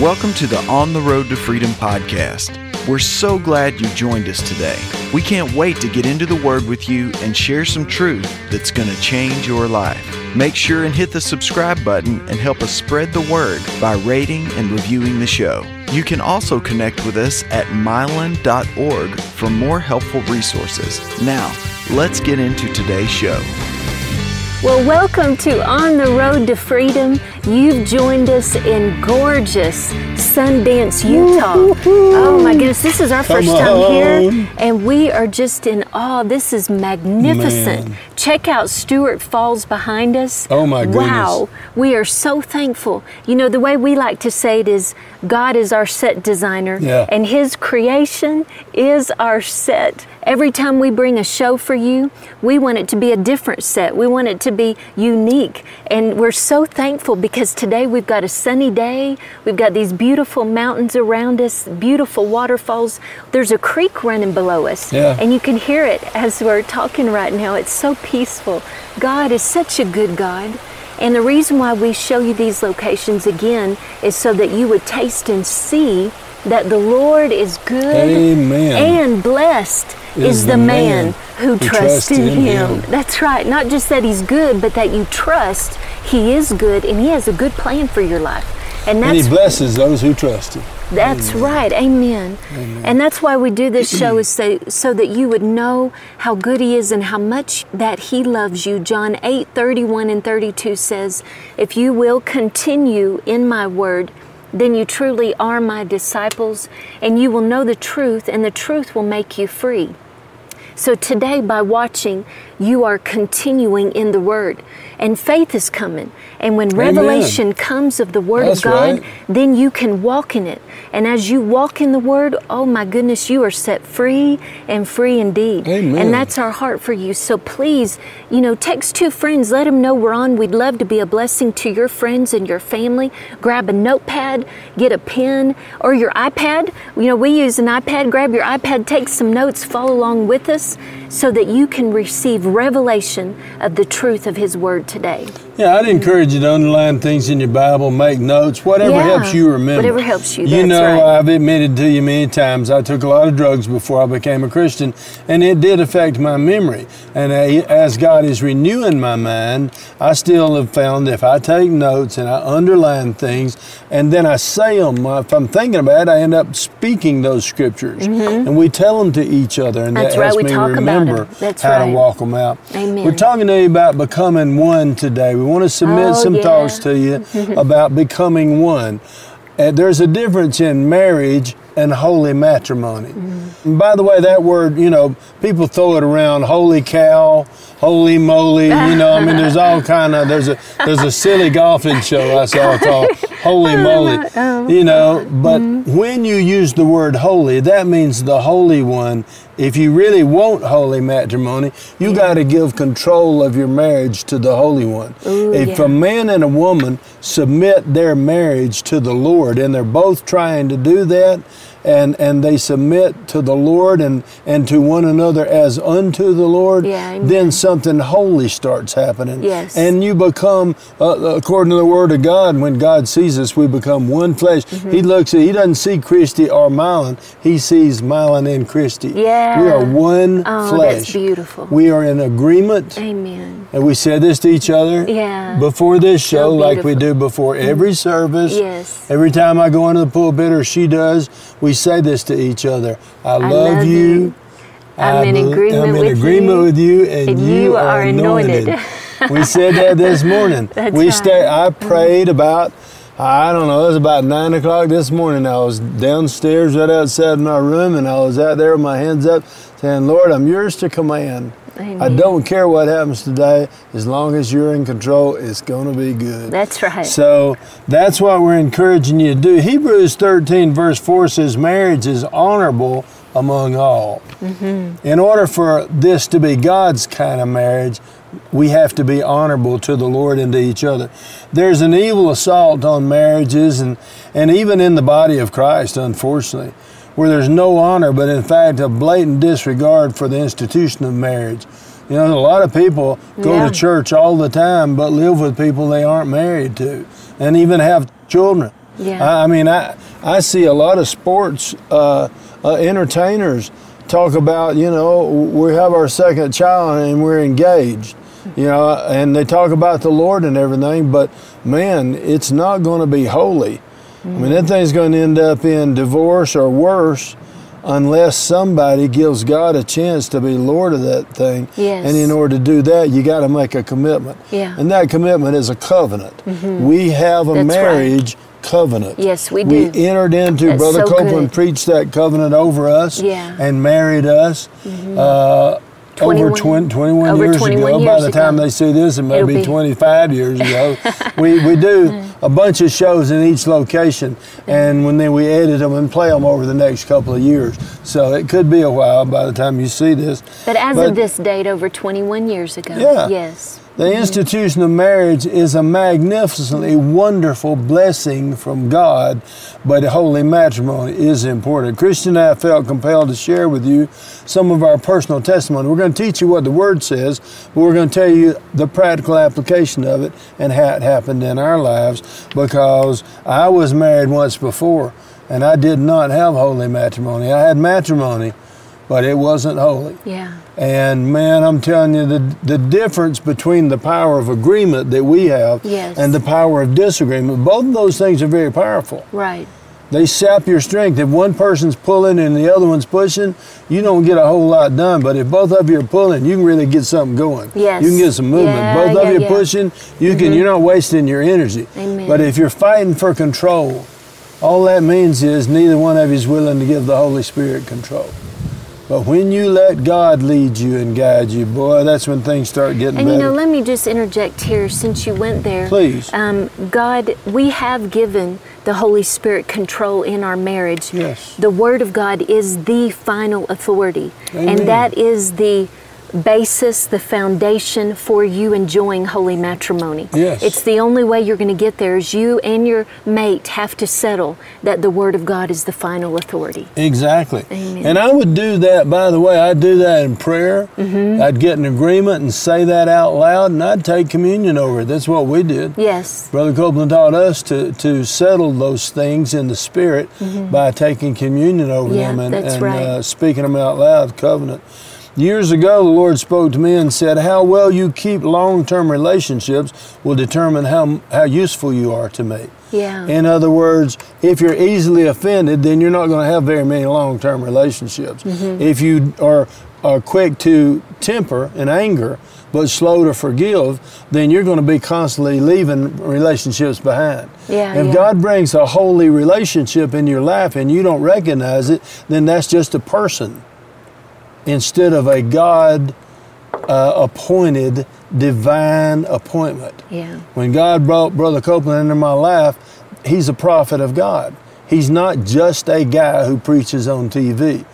Welcome to the On the Road to Freedom podcast. We're so glad you joined us today. We can't wait to get into the Word with you and share some truth that's going to change your life. Make sure and hit the subscribe button and help us spread the word by rating and reviewing the show. You can also connect with us at mylon.org for more helpful resources. Now, let's get into today's show. Well, welcome to On the Road to Freedom. You've joined us in gorgeous Sundance, Utah. Oh my goodness, this is our Come first time on. here, and we are just in awe. This is magnificent. Man. Check out Stewart Falls behind us. Oh, my goodness. Wow, we are so thankful. You know, the way we like to say it is God is our set designer, Yeah. and His creation is our set. Every time we bring a show for you, we want it to be a different set. We want it to be unique. And we're so thankful because today we've got a sunny day. We've got these beautiful mountains around us, beautiful waterfalls. There's a creek running below us. Yeah. And you can hear it as we're talking right now. It's so peaceful. God is such a good God. And the reason why we show you these locations again is so that you would taste and see that the Lord is good Amen. and blessed is, the man, who, trusts in him. him. That's right. Not just that he's good, but that you trust he is good and he has a good plan for your life. And And he blesses those who trust him. that's right. Amen. And that's why we do this show is so, so that you would know how good he is and how much that he loves you. John 8, 31 and 32 says, If you will continue in my word, then you truly are my disciples, and you will know the truth, and the truth will make you free. So today, by watching, you are continuing in the Word, and faith is coming. And when revelation comes of the Word That's of God, right. then you can walk in it. And as you walk in the Word, oh my goodness, you are set free and free indeed. Amen. And that's our heart for you. So please, you know, text two friends, let them know we're on. We'd love to be a blessing to your friends and your family. Grab a notepad, get a pen, or your iPad. You know, we use an iPad. Grab your iPad, take some notes, follow along with us so that you can receive revelation of the truth of His Word today. Yeah, I'd encourage you to underline things in your Bible, make notes, whatever Yeah, helps you remember. whatever helps you, You know, right. I've admitted to you many times I took a lot of drugs before I became a Christian, and it did affect my memory. And I- as God is renewing my mind, I still have found if I take notes and I underline things, and then I say them, if I'm thinking about it, I end up speaking those scriptures, and we tell them to each other, and Mm-hmm. That's that right, helps we me remember That's how right. to walk them out. Amen. We're talking to you about becoming one today. We want to submit Oh, some yeah. thoughts to you about becoming one. Uh, there's a difference in marriage and holy matrimony. And by the way, that word, you know, people throw it around, holy cow, holy moly, you know, I mean, there's all kind of, there's a, there's a silly golfing show I saw called Holy oh, Moly, oh. you know, but mm-hmm. when you use the word holy, that means the Holy One. If you really want holy matrimony, you got to give control of your marriage to the Holy One. Ooh, if yeah. a man and a woman submit their marriage to the Lord and they're both trying to do that and, and they submit to the Lord and, and to one another as unto the Lord, Yeah, then something holy starts happening. Yes. And you become, uh, according to the Word of God, when God sees us, we become one flesh. Mm-hmm. He looks at, He doesn't see Christy or Mylon, He sees Mylon and Christy. Yeah. We are one Oh, flesh. that's beautiful. We are in agreement. Amen. And we said this to each other Yeah. before this show, like we do before every service. Yes. Every time I go into the pulpit or she does, we say this to each other I, love, love you. you. I'm in agreement I'm in with agreement you, with you, and, and you, you are are anointed. anointed. we said that this morning. That's we right. stay. I mm-hmm. prayed about. I don't know. It was about nine o'clock this morning. I was downstairs, right outside my room, and I was out there with my hands up, saying, "Lord, I'm yours to command. I don't care what happens today, as long as you're in control. It's going to be good." That's right. So that's what we're encouraging you to do. Hebrews 13, verse 4 says, Marriage is honorable among all. Mm-hmm. In order for this to be God's kind of marriage, we have to be honorable to the Lord and to each other. There's an evil assault on marriages and, and even in the body of Christ, unfortunately, where there's no honor, but in fact, a blatant disregard for the institution of marriage. You know, a lot of people go Yeah. to church all the time, but live with people they aren't married to, and even have children Yeah. I, I mean, I I see a lot of sports uh, uh, entertainers talk about, you know, we have our second child and we're engaged, you know, and they talk about the Lord and everything, but man, it's not going to be holy. I mean, that thing's going to end up in divorce or worse unless somebody gives God a chance to be Lord of that thing. Yes. And in order to do that, you got to make a commitment. Yeah. And that commitment is a covenant. We have a That's right. marriage covenant. Yes, we do. We entered into, That's Brother so Copeland good. preached that covenant over us Yeah. Mm-hmm. and married us. Uh, over 21 20, 21 over years 21 ago. By years the time ago. they see this, it may be, be- 25 years ago. we, we do hmm. a bunch of shows in each location, and when then we edit them and play them over the next couple of years. So it could be a while by the time you see this. But as But- of this date, over 21 years ago. Yeah. Yes. The institution of marriage is a magnificently wonderful blessing from God, but holy matrimony is important. Christian and I felt compelled to share with you some of our personal testimony. We're going to teach you what the Word says, but we're going to tell you the practical application of it and how it happened in our lives because I was married once before and I did not have holy matrimony. I had matrimony, but it wasn't holy. Yeah. And man, I'm telling you, the, the difference between the power of agreement that we have Yes. and the power of disagreement, both of those things are very powerful. Right. They sap your strength. If one person's pulling and the other one's pushing, you don't get a whole lot done. But if both of you are pulling, you can really get something going. Yes. You can get some movement. Yeah, both of yeah, you yeah. Mm-hmm. pushing, you can. You're not wasting your energy. Amen. But if you're fighting for control, all that means is neither one of you is willing to give the Holy Spirit control. But when you let God lead you and guide you, boy, that's when things start getting And better. you know, let me just interject here since you went there. Please. Um, God, we have given the Holy Spirit control in our marriage. Yes. The Word of God is the final authority. Amen. And that is the basis, the foundation for you enjoying holy matrimony. Yes. It's the only way you're going to get there is you and your mate have to settle that the Word of God is the final authority. Exactly. Amen. And I would do that, by the way, I'd do that in prayer. Mm-hmm. I'd get an agreement and say that out loud, and I'd take communion over it. That's what we did. Yes. Brother Copeland taught us to, to settle those things in the spirit by taking communion over Mm-hmm. Yeah, them and, and right. uh, speaking them out loud, covenant. Years ago, the Lord spoke to me and said, How well you keep long term relationships will determine how, how useful you are to me. Yeah. In other words, if you're easily offended, then you're not going to have very many long term relationships. Mm-hmm. If you are, are quick to temper and anger, but slow to forgive, then you're going to be constantly leaving relationships behind. Yeah, if yeah. God brings a holy relationship in your life and you don't recognize it, then that's just a person instead of a God uh, appointed divine appointment. Yeah. When God brought Brother Copeland into my life, he's a prophet of God. He's not just a guy who preaches on TV.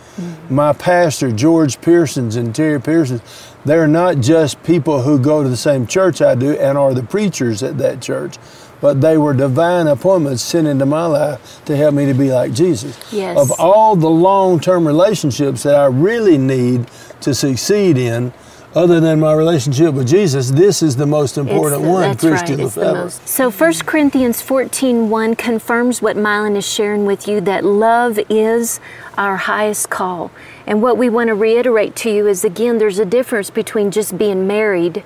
My pastor, George Pearsons and Terri Pearsons, they're not just people who go to the same church I do and are the preachers at that church, but they were divine appointments sent into my life to help me to be like Jesus. Yes. Of all the long term relationships that I really need to succeed in, other than my relationship with Jesus, this is the most important the- one, Christian right, it's the LeFevre. most. So 1 Corinthians 14.1 confirms what Mylon is sharing with you, that love is our highest call. And what we want to reiterate to you is, again, there's a difference between just being married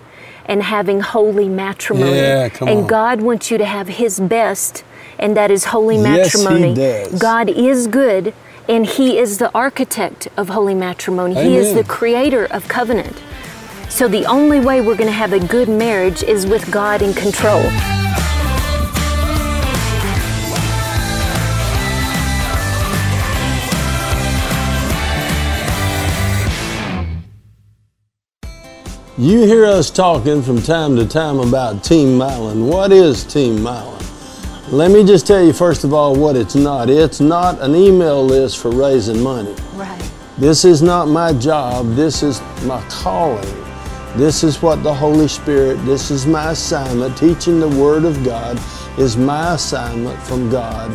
and having holy matrimony. Yeah, come and on. God wants you to have His best, and that is holy Yes, He matrimony. does. God is good, and He is the architect of holy matrimony. He is the creator of covenant. So the only way we're going to have a good marriage is with God in control. You hear us talking from time to time about Team Mylon. What is Team Mylon? Let me just tell you first of all what it's not. It's not an email list for raising money. Right. This is not my job. This is my calling. This is what the Holy Spirit, this is my assignment. Teaching the Word of God is my assignment from God.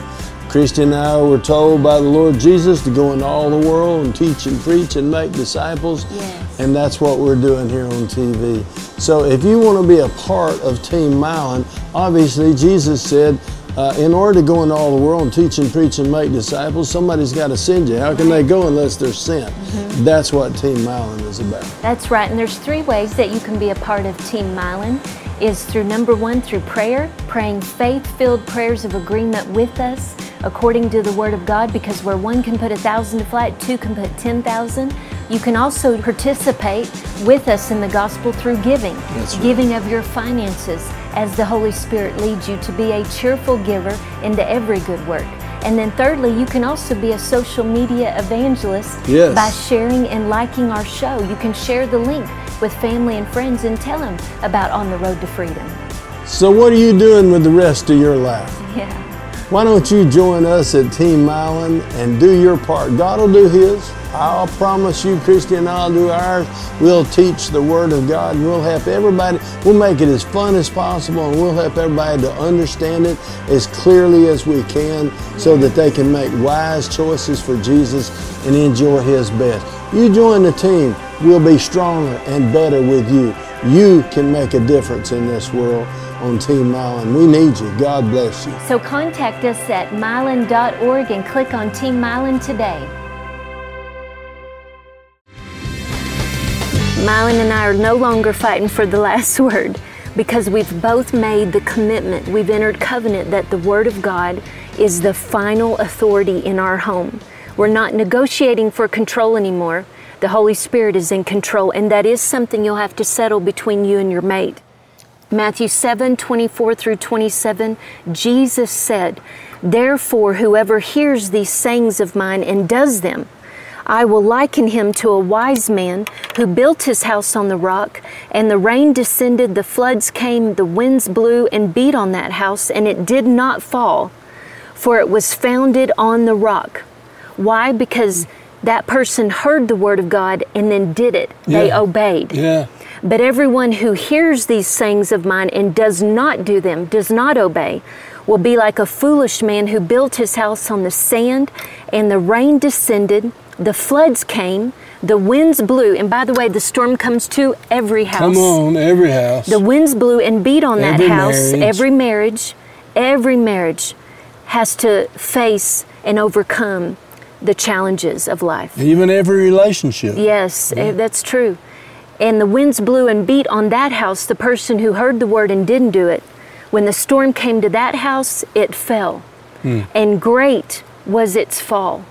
Christy and I were told by the Lord Jesus to go into all the world and teach and preach and make disciples. Yes. And that's what we're doing here on TV. So if you want to be a part of Team Mylan, obviously Jesus said, uh, in order to go into all the world and teach and preach and make disciples, somebody's got to send you. How can they go unless they're sent? Mm-hmm. That's what Team Mylon is about. That's right. And there's three ways that you can be a part of Team Mylon is through number one, through prayer, praying faith filled prayers of agreement with us according to the Word of God, because where one can put a thousand to flight, two can put 10,000. You can also participate with us in the gospel through giving, right. giving of your finances as the Holy Spirit leads you to be a cheerful giver into every good work. And then, thirdly, you can also be a social media evangelist yes. by sharing and liking our show. You can share the link with family and friends and tell them about On the Road to Freedom. So, what are you doing with the rest of your life? Yeah. Why don't you join us at Team Mylon and do your part? God will do His. I'll promise you, Christy and I'll do ours. We'll teach the Word of God and we'll help everybody. We'll make it as fun as possible and we'll help everybody to understand it as clearly as we can so that they can make wise choices for Jesus and enjoy His best. You join the team, we'll be stronger and better with you. You can make a difference in this world on Team Mylon. We need you. God bless you. So contact us at mylon.org and click on Team Mylon today. Mylon and I are no longer fighting for the last word because we've both made the commitment, we've entered covenant that the Word of God is the final authority in our home. We're not negotiating for control anymore. The Holy Spirit is in control, and that is something you'll have to settle between you and your mate. Matthew 7 24 through 27, Jesus said, Therefore, whoever hears these sayings of mine and does them, I will liken him to a wise man who built his house on the rock, and the rain descended, the floods came, the winds blew and beat on that house, and it did not fall, for it was founded on the rock. Why? Because that person heard the word of God and then did it. Yeah. They obeyed. Yeah. But everyone who hears these sayings of mine and does not do them, does not obey, will be like a foolish man who built his house on the sand, and the rain descended the floods came, the winds blew, and by the way, the storm comes to every house. Come on, every house. The winds blew and beat on every that house. Marriage. Every marriage, every marriage has to face and overcome the challenges of life. Even every relationship. Yes, yeah. Eh, that's true. And the winds blew and beat on that house, the person who heard the word and didn't do it. When the storm came to that house, it fell. Hmm. And great was its fall.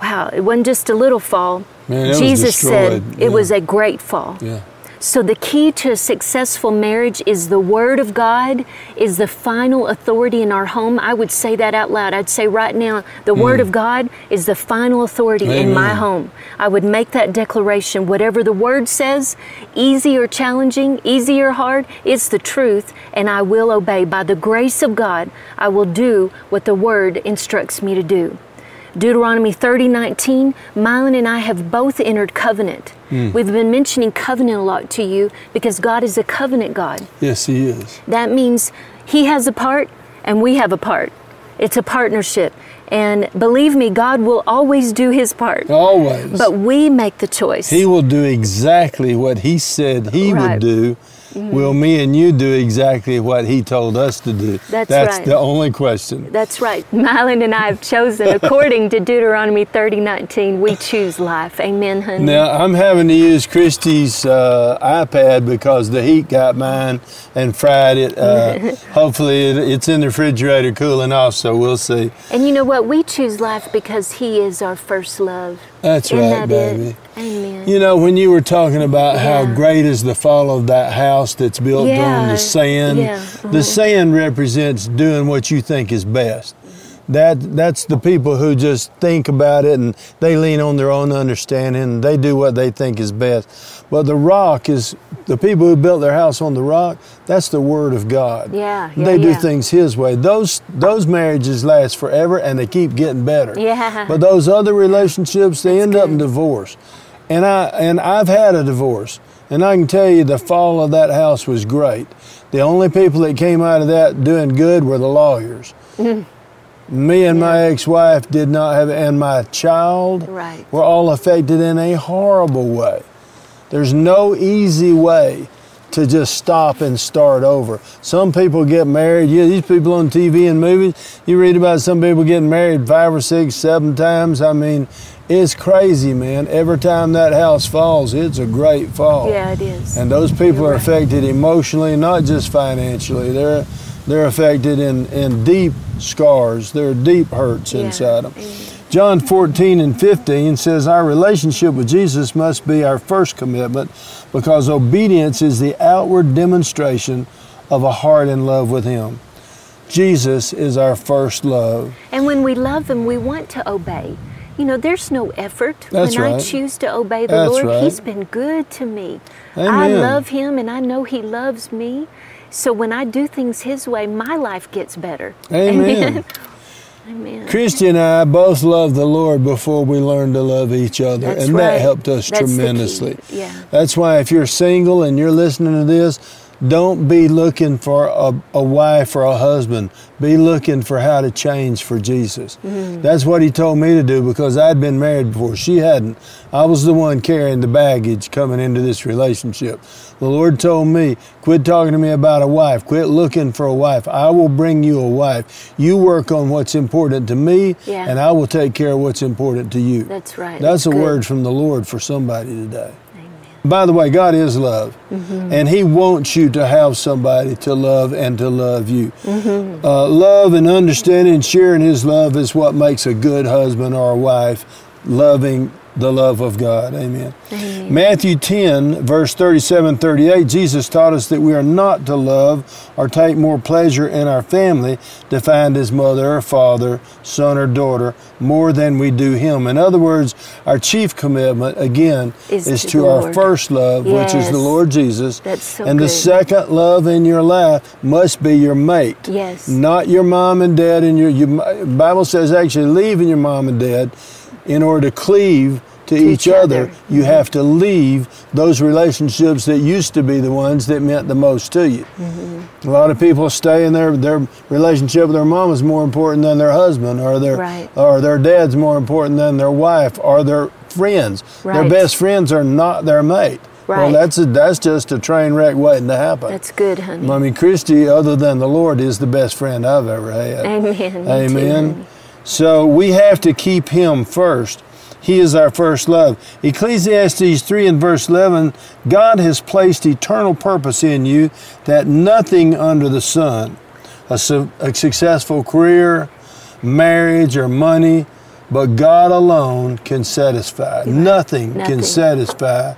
Wow, it wasn't just a little fall. Man, Jesus said yeah. it was a great fall. Yeah. So the key to a successful marriage is the Word of God, is the final authority in our home. I would say that out loud. I'd say right now, the mm. Word of God is the final authority Amen. in my home. I would make that declaration. Whatever the Word says, easy or challenging, easy or hard, it's the truth, and I will obey. By the grace of God, I will do what the Word instructs me to do. Deuteronomy 30 19, Mylon and I have both entered covenant. Mm. We've been mentioning covenant a lot to you because God is a covenant God. Yes, He is. That means He has a part and we have a part. It's a partnership. And believe me, God will always do His part. Always. But we make the choice. He will do exactly what He said He right. would do Mm-hmm. Will me and you do exactly what he told us to do? That's, That's right. the only question. That's right. Mylon and I have chosen, according to Deuteronomy 30 19, we choose life. Amen, honey. Now, I'm having to use Christy's uh, iPad because the heat got mine and fried it. Uh, hopefully, it, it's in the refrigerator cooling off, so we'll see. And you know what? We choose life because He is our first love. That's Isn't right, that baby. It? Amen. You know, when you were talking about yeah. how great is the fall of that house that's built yeah. on the sand, yeah. uh-huh. the sand represents doing what you think is best. That that's the people who just think about it and they lean on their own understanding and they do what they think is best. But the rock is the people who built their house on the rock. That's the word of God. Yeah, yeah they do things His way. Those those marriages last forever and they keep getting better. Yeah. But those other relationships they that's end good. up in divorce. And I and I've had a divorce. And I can tell you the fall of that house was great. The only people that came out of that doing good were the lawyers. Mm. Me and yeah. my ex-wife did not have, and my child right. were all affected in a horrible way. There's no easy way to just stop and start over. Some people get married. Yeah, these people on TV and movies, you read about some people getting married five or six, seven times. I mean, it's crazy, man. Every time that house falls, it's a great fall. Yeah, it is. And those people are affected emotionally, not just financially. They're they're affected in, in deep scars. There are deep hurts Yeah. inside them. John 14 and 15 says our relationship with Jesus must be our first commitment because obedience is the outward demonstration of a heart in love with Him. Jesus is our first love. And when we love Him, we want to obey. You know, there's no effort That's when I choose to obey the That's Lord. right. He's been good to me. I love Him and I know He loves me. So when I do things His way, my life gets better. Amen. Amen. Christy and I both loved the Lord before we learned to love each other, That's and right. that helped us That's tremendously. Yeah. That's why if you're single and you're listening to this, don't be looking for a, a wife or a husband. Be looking for how to change for Jesus. Mm-hmm. That's what he told me to do because I'd been married before. She hadn't. I was the one carrying the baggage coming into this relationship. The Lord told me, quit talking to me about a wife. Quit looking for a wife. I will bring you a wife. You work on what's important to me, Yeah. and I will take care of what's important to you. That's right. That's a good. word from the Lord for somebody today. By the way, God is love, Mm-hmm. and He wants you to have somebody to love and to love you. Mm-hmm. Uh, love and understanding, sharing His love is what makes a good husband or a wife, loving the love of God. Amen. Amen. Matthew 10, verse 37 38, Jesus taught us that we are not to love or take more pleasure in our family, defined as mother or father, son or daughter, more than we do Him. In other words, our chief commitment, again, Is is to the our first love, which is the Lord Jesus. That's so and the second love in your life must be your mate. Yes. Not your mom and dad and your, your Bible says actually leaving your mom and dad in order to cleave to, each, each other, other. you have to leave those relationships that used to be the ones that meant the most to you. Mm-hmm. A lot of people stay in their, their relationship with their mom is more important than their husband, or their Right. or their dad's more important than their wife, or their friends. Their best friends are not their mate. Well, that's a, that's just a train wreck waiting to happen. That's good, honey. I mean, Christy, other than the Lord, is the best friend I've ever had. Amen. Amen. So we have to keep Him first. He is our first love. Ecclesiastes 3 and verse 11 God has placed eternal purpose in you that nothing under the sun, a, su- a successful career, marriage, or money, but God alone can satisfy. Nothing, Nothing. can satisfy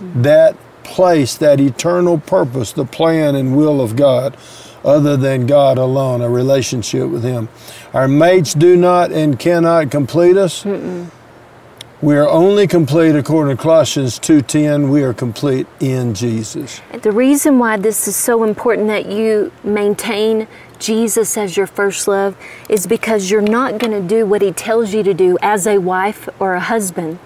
that place, that eternal purpose, the plan and will of God, other than God alone, a relationship with Him. Our mates do not and cannot complete us. We are only complete according to Colossians 2:10. We are complete in Jesus. The reason why this is so important that you maintain Jesus as your first love is because you're not going to do what he tells you to do as a wife or a husband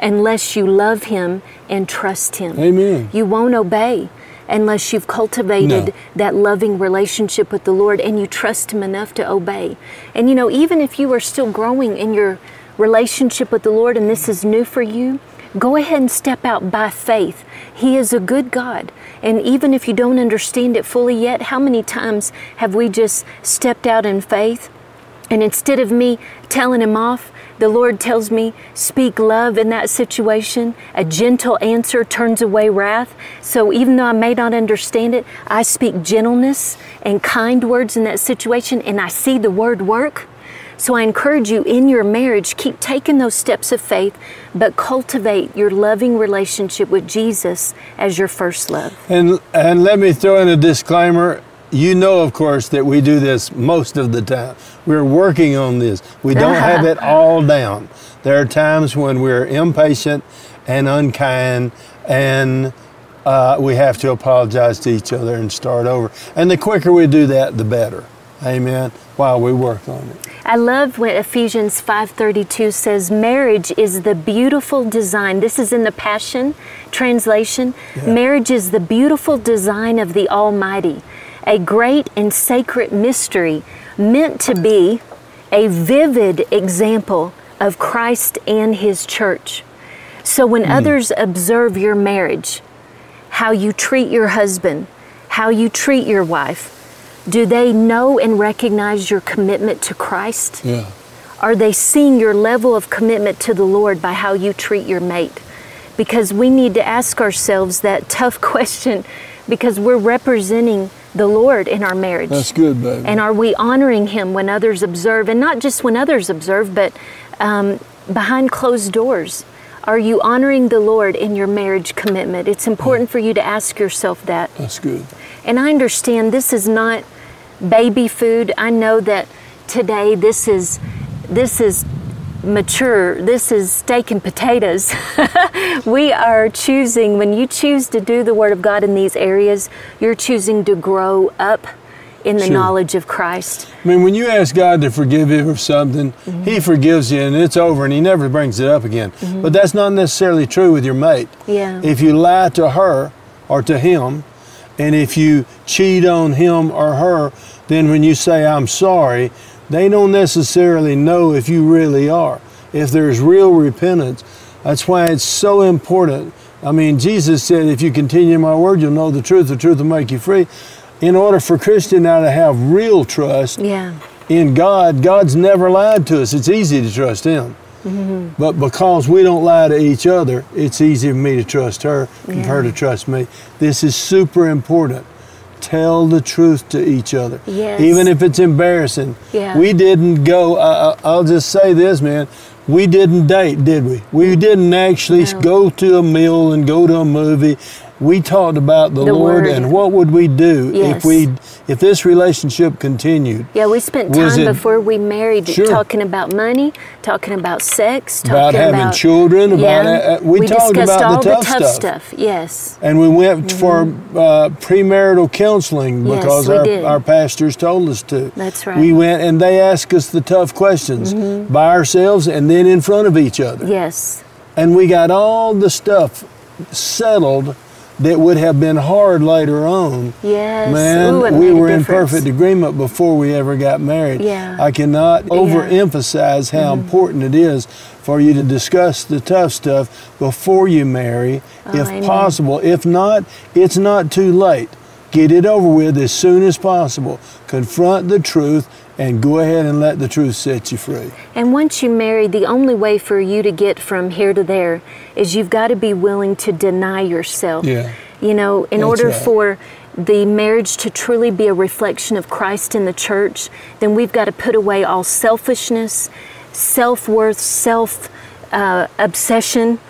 unless you love him and trust him. Amen. You won't obey unless you've cultivated No. that loving relationship with the Lord and you trust him enough to obey. And you know, even if you are still growing in your relationship with the Lord and this is new for you, go ahead and step out by faith. He is a good God. And even if you don't understand it fully yet, how many times have we just stepped out in faith and instead of me telling him off, the Lord tells me, speak love in that situation. A mm-hmm. gentle answer turns away wrath. So even though I may not understand it, I speak gentleness and kind words in that situation and I see the word work. So I encourage you in your marriage, keep taking those steps of faith, but cultivate your loving relationship with Jesus as your first love. And and let me throw in a disclaimer. You know, of course, that we do this most of the time. We're working on this. We don't have it all down. There are times when we're impatient and unkind, and uh, we have to apologize to each other and start over. And the quicker we do that, the better. Amen. While we work on it. I love what Ephesians 5:32 says marriage is the beautiful design. This is in the Passion translation. Marriage is the beautiful design of the Almighty, a great and sacred mystery meant to be a vivid example of Christ and his church. So when hmm. others observe your marriage, how you treat your husband, how you treat your wife, do they know and recognize your commitment to Christ? Yeah. Are they seeing your level of commitment to the Lord by how you treat your mate? Because we need to ask ourselves that tough question because we're representing the Lord in our marriage. That's good, baby. And are we honoring Him when others observe, and not just when others observe, but um, behind closed doors? Are you honoring the Lord in your marriage commitment? It's important for you to ask yourself that. That's good. And I understand this is not baby food. I know that today this is this is mature. This is steak and potatoes. we are choosing when you choose to do the word of God in these areas, you're choosing to grow up in the Sure. knowledge of Christ. I mean, when you ask God to forgive you for something, Mm-hmm. He forgives you and it's over and He never brings it up again. But that's not necessarily true with your mate. Mm-hmm. Yeah. If you lie to her or to him, and if you cheat on him or her, then when you say, I'm sorry, they don't necessarily know if you really are. If there's real repentance, that's why it's so important. I mean, Jesus said, if you continue my word, you'll know the truth, the truth will make you free. In order for Christian now to have real trust, Yeah. in God, God's never lied to us. It's easy to trust Him. Mm-hmm. But because we don't lie to each other, it's easy for me to trust her and for her to trust me. This is super important. Tell the truth to each other. Yes. Even if it's embarrassing. Yeah. We didn't go, I, I- I'll just say this, man. We didn't date, did we? We mm. didn't actually No. go to a meal and go to a movie. We talked about the, The Lord Word. and what would we do Yes. if we if this relationship continued. Yeah, we spent time it- before we married Sure. talking about money, talking about sex, talking About having about children, about- yeah. uh, we talked discussed about the tough the tough stuff. stuff. Yes. And we went for uh, premarital counseling because we our, our pastors told us to. That's right. We went and they asked us the tough questions by ourselves and then in front of each other. Yes. And we got all the stuff settled that would have been hard later on. Yes. Man, Ooh, we were in perfect agreement before we ever got married. Yeah. I cannot overemphasize how Mm-hmm. important it is for you to discuss the tough stuff before you marry, if Oh, amen. possible. If not, it's not too late. Get it over with as soon as possible. Confront the truth and go ahead and let the truth set you free. And once you marry, the only way for you to get from here to there is you've got to be willing to deny yourself. Yeah. You know, in That's order right. for the marriage to truly be a reflection of Christ in the church, then we've got to put away all selfishness, self worth, self uh, obsession.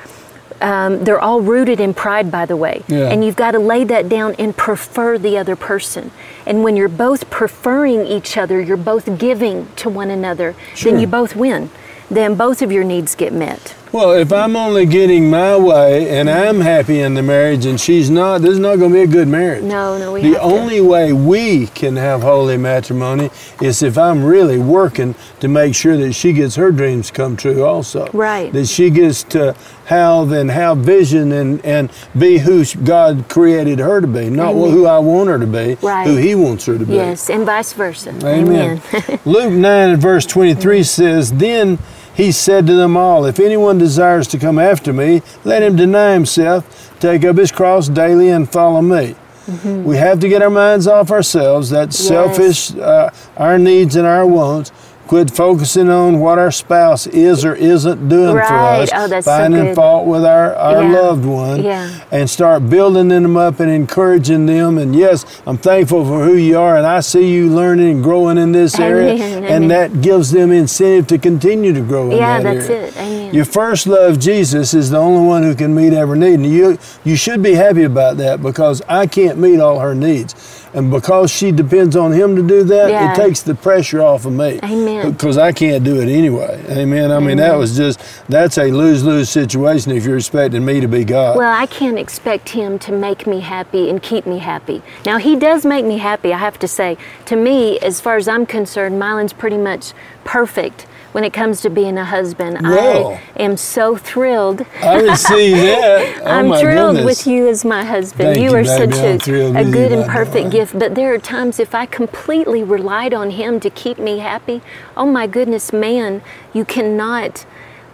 Um, they're all rooted in pride, by the way. Yeah. And you've got to lay that down and prefer the other person. And when you're both preferring each other, you're both giving to one another, Sure. then you both win. Then both of your needs get met. Well, if I'm only getting my way and I'm happy in the marriage and she's not, this is not going to be a good marriage. No, no, we The have to- only way we can have holy matrimony is if I'm really working to make sure that she gets her dreams come true also. Right. That she gets to have and have vision and, and be who God created her to be, not Amen. who I want her to be, Right. who He wants her to be. Yes, and vice versa. Amen. Luke 9 and verse 23 says, Then he said to them all, If anyone desires to come after me, let him deny himself, take up his cross daily, and follow me. We have to get our minds off ourselves, that Yes. selfish, uh, our needs and our wants. Quit focusing on what our spouse is or isn't doing Right. for us, Oh, that's so finding good. fault with our, our Yeah. loved one, Yeah. and start building them up and encouraging them. And yes, I'm thankful for who you are, and I see you learning and growing in this area, Amen, and that gives them incentive to continue to grow in Yeah, that that's area. it. Amen. Your first love, Jesus, is the only one who can meet every need, and you you should be happy about that because I can't meet all her needs, and because she depends on Him to do that, Yeah. it takes the pressure off of me. Amen. Because I can't do it anyway. Amen. I mean, that was just that's a lose lose situation if you're expecting me to be God. Well, I can't expect him to make me happy and keep me happy. Now, he does make me happy, I have to say. To me, as far as I'm concerned, Mylon's pretty much perfect when it comes to being a husband. I am so thrilled. I receive that. Oh I'm thrilled goodness. with you as my husband. You you, are baby. such a, a good and perfect gift. But there are times if I completely relied on him to keep me happy, oh my goodness, man, you cannot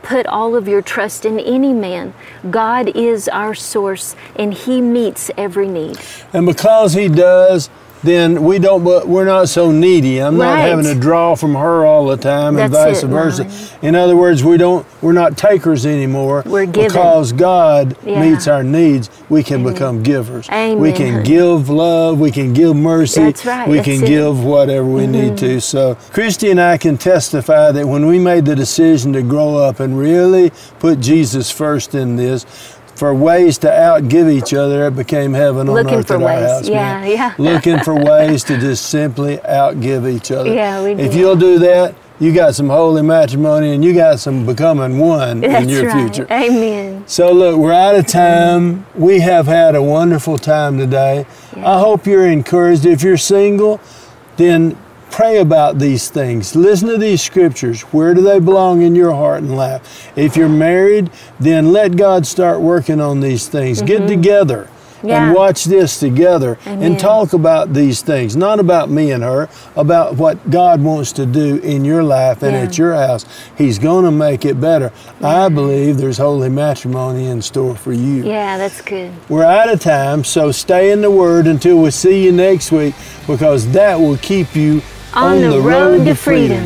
put all of your trust in any man. God is our source and he meets every need. And because he does, then we don't we're not so needy i'm not having to draw from her all the time and vice it, versa in other words we don't we're not takers anymore We're giving. because god Yeah. meets our needs we can become givers Amen. we can give love we can give mercy That's right, we that's can it. Mm-hmm. give whatever we need to so christy and i can testify that when we made the decision to grow up and really put jesus first in this for ways to outgive each other, it became heaven on Looking earth for at our ways. house. Yeah, man. yeah. Looking for ways to just simply outgive each other. Yeah, we If you'll do that, you got some holy matrimony and you got some becoming one That's in your right. future. Amen. So look, we're out of time. We have had a wonderful time today. I hope you're encouraged. If you're single, then pray about these things. Listen to these scriptures. Where do they belong in your heart and life? If you're married, then let God start working on these things. Get together. Mm-hmm. Yeah. And watch this together Amen. and talk about these things, not about me and her, about what God wants to do in your life and Yeah. at your house. He's going to make it better. I believe there's holy matrimony in store for you. Yeah, that's good. We're out of time, so stay in the Word until we see you next week because that will keep you On, the, road, to freedom.